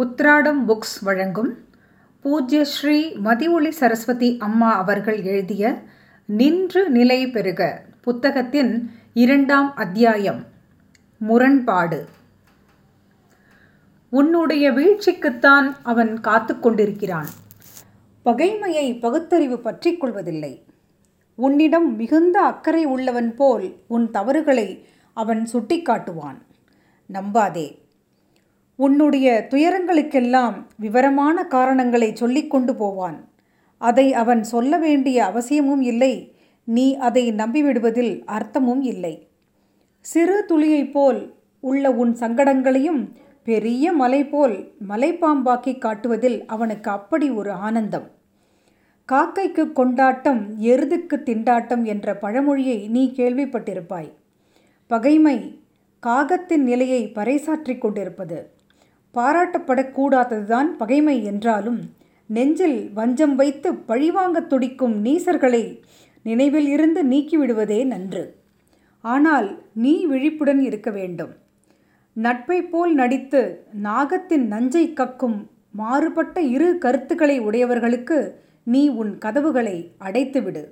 உத்ராடம் புக்ஸ் வழங்கும் பூஜ்ய ஸ்ரீ மதிஒளி சரஸ்வதி அம்மா அவர்கள் எழுதிய நின்று நிலை பெறுக புத்தகத்தின் இரண்டாம் அத்தியாயம் முரண்பாடு. உன்னுடைய வீழ்ச்சிக்குத்தான் அவன் காத்து கொண்டிருக்கிறான். பகைமையை பகுத்தறிவு பற்றிக் கொள்வதில்லை. உன்னிடம் மிகுந்த அக்கறை உள்ளவன் போல் உன் தவறுகளை அவன் சுட்டிக்காட்டுவான். நம்பாதே உன்னுடைய துயரங்களுக்கெல்லாம் விவரமான காரணங்களை சொல்லிக் கொண்டு போவான். அதை அவன் சொல்ல வேண்டிய அவசியமும் இல்லை. நீ அதை நம்பிவிடுவதில் அர்த்தமும் இல்லை. சிறு துளியைப் போல் உள்ள உன் சங்கடங்களையும் பெரிய மலை போல் மலைப்பாம்பாக்கி காட்டுவதில் அவனுக்கு அப்படி ஒரு ஆனந்தம். காக்கைக்கு கொண்டாட்டம் எருதுக்கு திண்டாட்டம் என்ற பழமொழியை நீ கேள்விப்பட்டிருப்பாய். பகைமை காகத்தின் நிலையை பறைசாற்றிக் கொண்டிருப்பது. பாராட்டப்படக்கூடாததுதான் பகைமை என்றாலும் நெஞ்சில் வஞ்சம் வைத்து பழிவாங்கத் துடிக்கும் நீசர்களை நினைவில் இருந்து நீக்கிவிடுவதே நன்று. ஆனால் நீ விழிப்புடன் இருக்க வேண்டும். நட்பை போல் நடித்து நாகத்தின் நஞ்சை கக்கும் மாறுபட்ட இரு கருத்துக்களை உடையவர்களுக்கு நீ உன் கதவுகளை அடைத்துவிடு.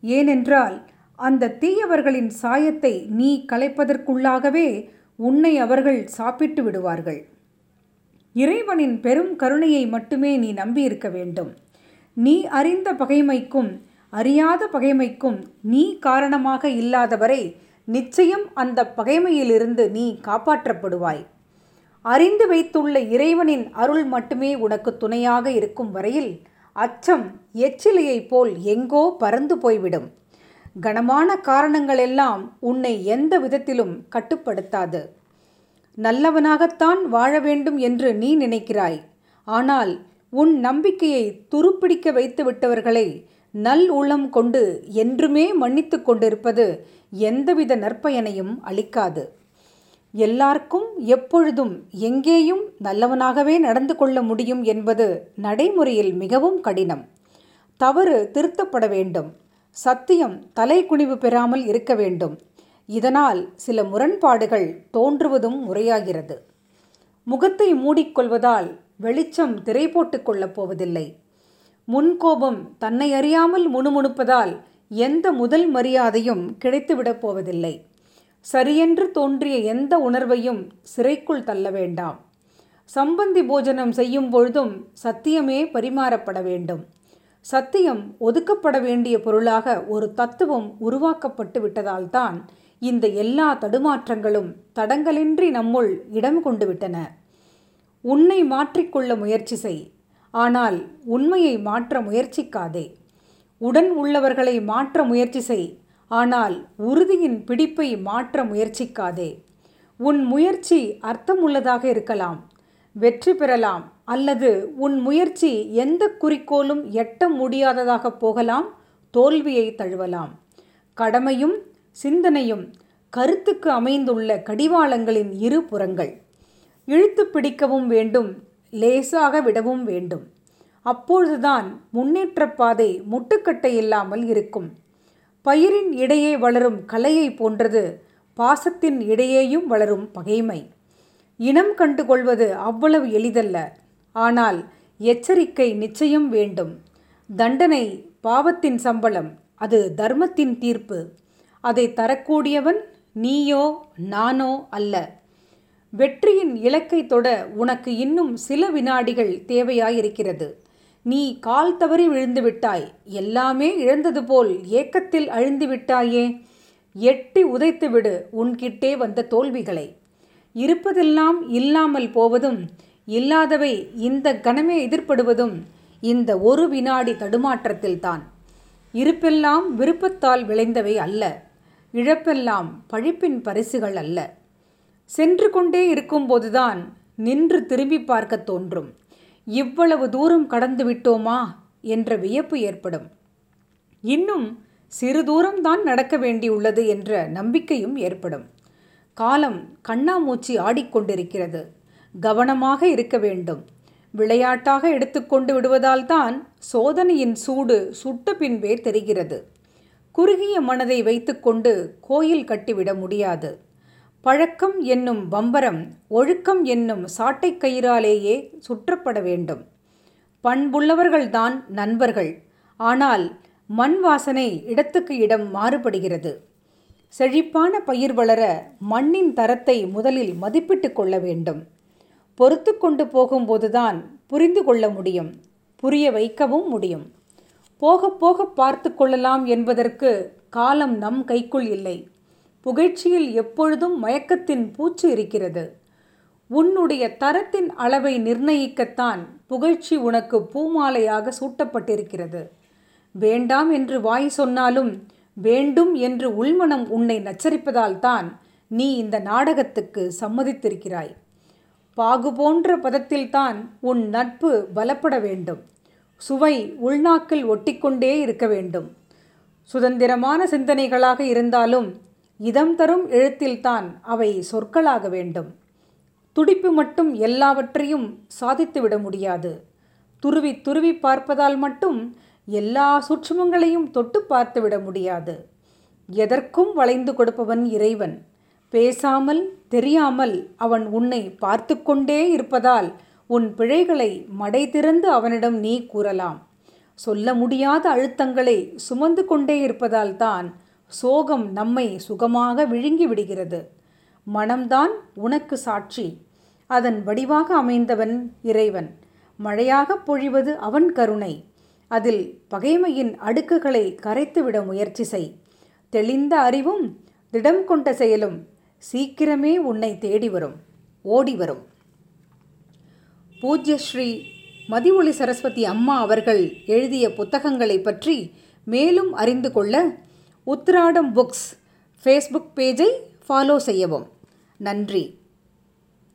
ஏனென்றால் அந்த தீயவர்களின் சாயத்தை நீ கலைப்பதற்குள்ளாகவே உன்னை அவர்கள் சாப்பிட்டு விடுவார்கள். இறைவனின் பெரும் கருணையை மட்டுமே நீ நம்பியிருக்க வேண்டும். நீ அறிந்த பகைமைக்கும் அறியாத பகைமைக்கும் நீ காரணமாக இல்லாதவரை நிச்சயம் அந்த பகைமையிலிருந்து நீ காப்பாற்றப்படுவாய். அறிந்து வைத்துள்ள இறைவனின் அருள் மட்டுமே உனக்கு துணையாக இருக்கும் வரையில் அச்சம் எச்சிலையைப் போல் எங்கோ பறந்து போய்விடும். கனமான காரணங்களெல்லாம் உன்னை எந்த விதத்திலும் கட்டுப்படுத்தாது. நல்லவனாகத்தான் வாழ வேண்டும் என்று நீ நினைக்கிறாய். ஆனால் உன் நம்பிக்கையை துருப்பிடிக்க வைத்து விட்டவர்களை நல் உள்ளம் கொண்டு என்றுமே மன்னித்து கொண்டிருப்பது எந்தவித நற்பயனையும் அளிக்காது. எல்லாருக்கும் எப்பொழுதும் எங்கேயும் நல்லவனாகவே நடந்து கொள்ள முடியும் என்பது நடைமுறையில் மிகவும் கடினம். தவறு திருத்தப்பட வேண்டும். சத்தியம் தலைக்குனிவு பெறாமல் இருக்க வேண்டும். இதனால் சில முரண்பாடுகள் தோன்றுவதும் முறையாகிறது. முகத்தை மூடிக்கொள்வதால் வெளிச்சம் திரை போட்டுக் கொள்ளப் போவதில்லை. முன்கோபம் தன்னை அறியாமல் முணுமுணுப்பதால் எந்த முதல் மரியாதையும் கிடைத்துவிடப் போவதில்லை. சரியென்று தோன்றிய எந்த உணர்வையும் சிறைக்குள் தள்ள வேண்டாம். சம்பந்தி போஜனம் செய்யும் பொழுதும் சத்தியமே பரிமாறப்பட வேண்டும். சத்தியம் ஒதுக்கப்பட வேண்டிய பொருளாக ஒரு தத்துவம் உருவாக்கப்பட்டு விட்டதால்தான் இந்த எல்லா தடுமாற்றங்களும் தடங்கலின்றி நம்முள் இடம் கொண்டு விட்டன உன்னை மாற்றிக்கொள்ள முயற்சி செய். ஆனால் உண்மையை மாற்ற முயற்சிக்காதே. உடன் உள்ளவர்களை மாற்ற முயற்சி செய். ஆனால் உறுதியின் பிடிப்பை மாற்ற முயற்சிக்காதே. உன் முயற்சி அர்த்தமுள்ளதாக இருக்கலாம். வெற்றி பெறலாம். அல்லது உன் முயற்சி எந்த குறிக்கோளும் எட்ட முடியாததாக போகலாம். தோல்வியை தழுவலாம். கடமையும் சிந்தனையும் கருத்துக்கு அமைந்துள்ள கடிவாளங்களின் இரு புறங்கள். இழுத்து பிடிக்கவும் வேண்டும் லேசாக விடவும் வேண்டும். அப்பொழுதுதான் முன்னேற்ற பாதை முட்டுக்கட்டை இல்லாமல் இருக்கும். பயிரின் இடையே வளரும் கலையை போன்றது பாசத்தின் இடையேயும் வளரும் பகைமை. இனம் கண்டு கொள்வது அவ்வளவு எளிதல்ல. ஆனால் எச்சரிக்கை நிச்சயம் வேண்டும். தண்டனை பாவத்தின் சம்பளம் அது தர்மத்தின் தீர்ப்பு. அதை தரக்கூடியவன் நீயோ நானோ அல்ல. வெற்றியின் இலக்கை தொட உனக்கு இன்னும் சில வினாடிகள் தேவையாயிருக்கிறது. நீ கால் தவறி விழுந்து விட்டாய் எல்லாமே இழந்தது போல் ஏக்கத்தில் அழிந்து விட்டாயே எட்டி உதைத்து விடு உன்கிட்டே வந்த தோல்விகளை. இருப்பதெல்லாம் இல்லாமல் போவதும் இல்லாதவை இந்த கணமே எதிர்ப்படுவதும் இந்த ஒரு வினாடி தடுமாற்றத்தில்தான். இருப்பெல்லாம் விருப்பத்தால் விளைந்தவை அல்ல. இழப்பெல்லாம் பழிப்பின் பரிசுகள் அல்ல. சென்று கொண்டே இருக்கும்போதுதான் நின்று திரும்பி பார்க்க தோன்றும். இவ்வளவு தூரம் கடந்து விட்டோமா? என்ற வியப்பு ஏற்படும். இன்னும் சிறு தூரம்தான் நடக்க வேண்டியுள்ளது என்ற நம்பிக்கையும் ஏற்படும். காலம் கண்ணாமூச்சி ஆடிக்கொண்டிருக்கிறது. கவனமாக இருக்க வேண்டும். விளையாட்டாக எடுத்துக்கொண்டு விடுவதால்தான் சோதனையின் சூடு சுட்ட பின்பே தெரிகிறது. குறுகிய மனதை வைத்துக்கொண்டு கோயில் கட்டிவிட முடியாது. பழக்கம் என்னும் பம்பரம் ஒழுக்கம் என்னும் சாட்டைக் கயிறாலேயே சுற்றப்பட வேண்டும். பண்புள்ளவர்கள்தான் நண்பர்கள். ஆனால் மண் வாசனை இடத்துக்கு இடம் மாறுபடுகிறது. செழிப்பான பயிர் வளர மண்ணின் தரத்தை முதலில் மதிப்பிட்டு கொள்ள வேண்டும். பொறுத்து கொண்டு போகும்போதுதான் புரிந்து கொள்ள முடியும் புரிய வைக்கவும் முடியும். போக போக பார்த்து கொள்ளலாம் என்பதற்கு காலம் நம் கைக்குள் இல்லை. புகழ்ச்சியில் எப்பொழுதும் மயக்கத்தின் பூச்சு இருக்கிறது. உன்னுடைய தரத்தின் அளவை நிர்ணயிக்கத்தான் புகழ்ச்சி உனக்கு பூமாலையாக சூட்டப்பட்டிருக்கிறது. வேண்டாம் என்று வாய் சொன்னாலும் வேண்டும் என்று உள்மனம் உன்னை நச்சரிப்பதால் தான் நீ இந்த நாடகத்துக்கு சம்மதித்திருக்கிறாய். பாகு போன்ற பதத்தில்தான் உன் நட்பு பலப்பட வேண்டும். சுவை உள்நாக்கில் ஒட்டிக்கொண்டே இருக்க வேண்டும். சுதந்திரமான சிந்தனைகளாக இருந்தாலும் இதம் தரும் எழுத்தில்தான் அவை சொற்களாக வேண்டும். துடிப்பு மட்டும் எல்லாவற்றையும் சாதித்துவிட முடியாது. துருவி துருவி பார்ப்பதால் மட்டும் எல்லா சூட்சுமங்களையும் தொட்டு பார்த்துவிட முடியாது. எதற்கும் வளைந்து கொடுப்பவன் இறைவன். பேசாமல் தெரியாமல் அவன் உன்னை பார்த்து கொண்டே இருப்பதால் உன் பிழைகளை மடை திறந்து அவனிடம் நீ கூறலாம். சொல்ல முடியாத அழுத்தங்களை சுமந்து கொண்டே இருப்பதால் தான் சோகம் நம்மை சுகமாக விழுங்கி விடுகிறது. மனம்தான் உனக்கு சாட்சி. அதன் வடிவாக அமைந்தவன் இறைவன். மழையாக பொழிவது அவன் கருணை. அதில் பகைமையின் அடுக்குகளை கரைத்துவிட முயற்சி செய். தெளிந்த அறிவும் திடம் கொண்ட செயலும் சீக்கிரமே உன்னை தேடி வரும். ஓடி வரும். பூஜ்ய ஸ்ரீ மதிவொளி சரஸ்வதி அம்மா அவர்கள் எழுதிய புத்தகங்களை பற்றி மேலும் அறிந்து கொள்ள உத்ராடம் புக்ஸ் ஃபேஸ்புக் பேஜை ஃபாலோ செய்யவும். நன்றி.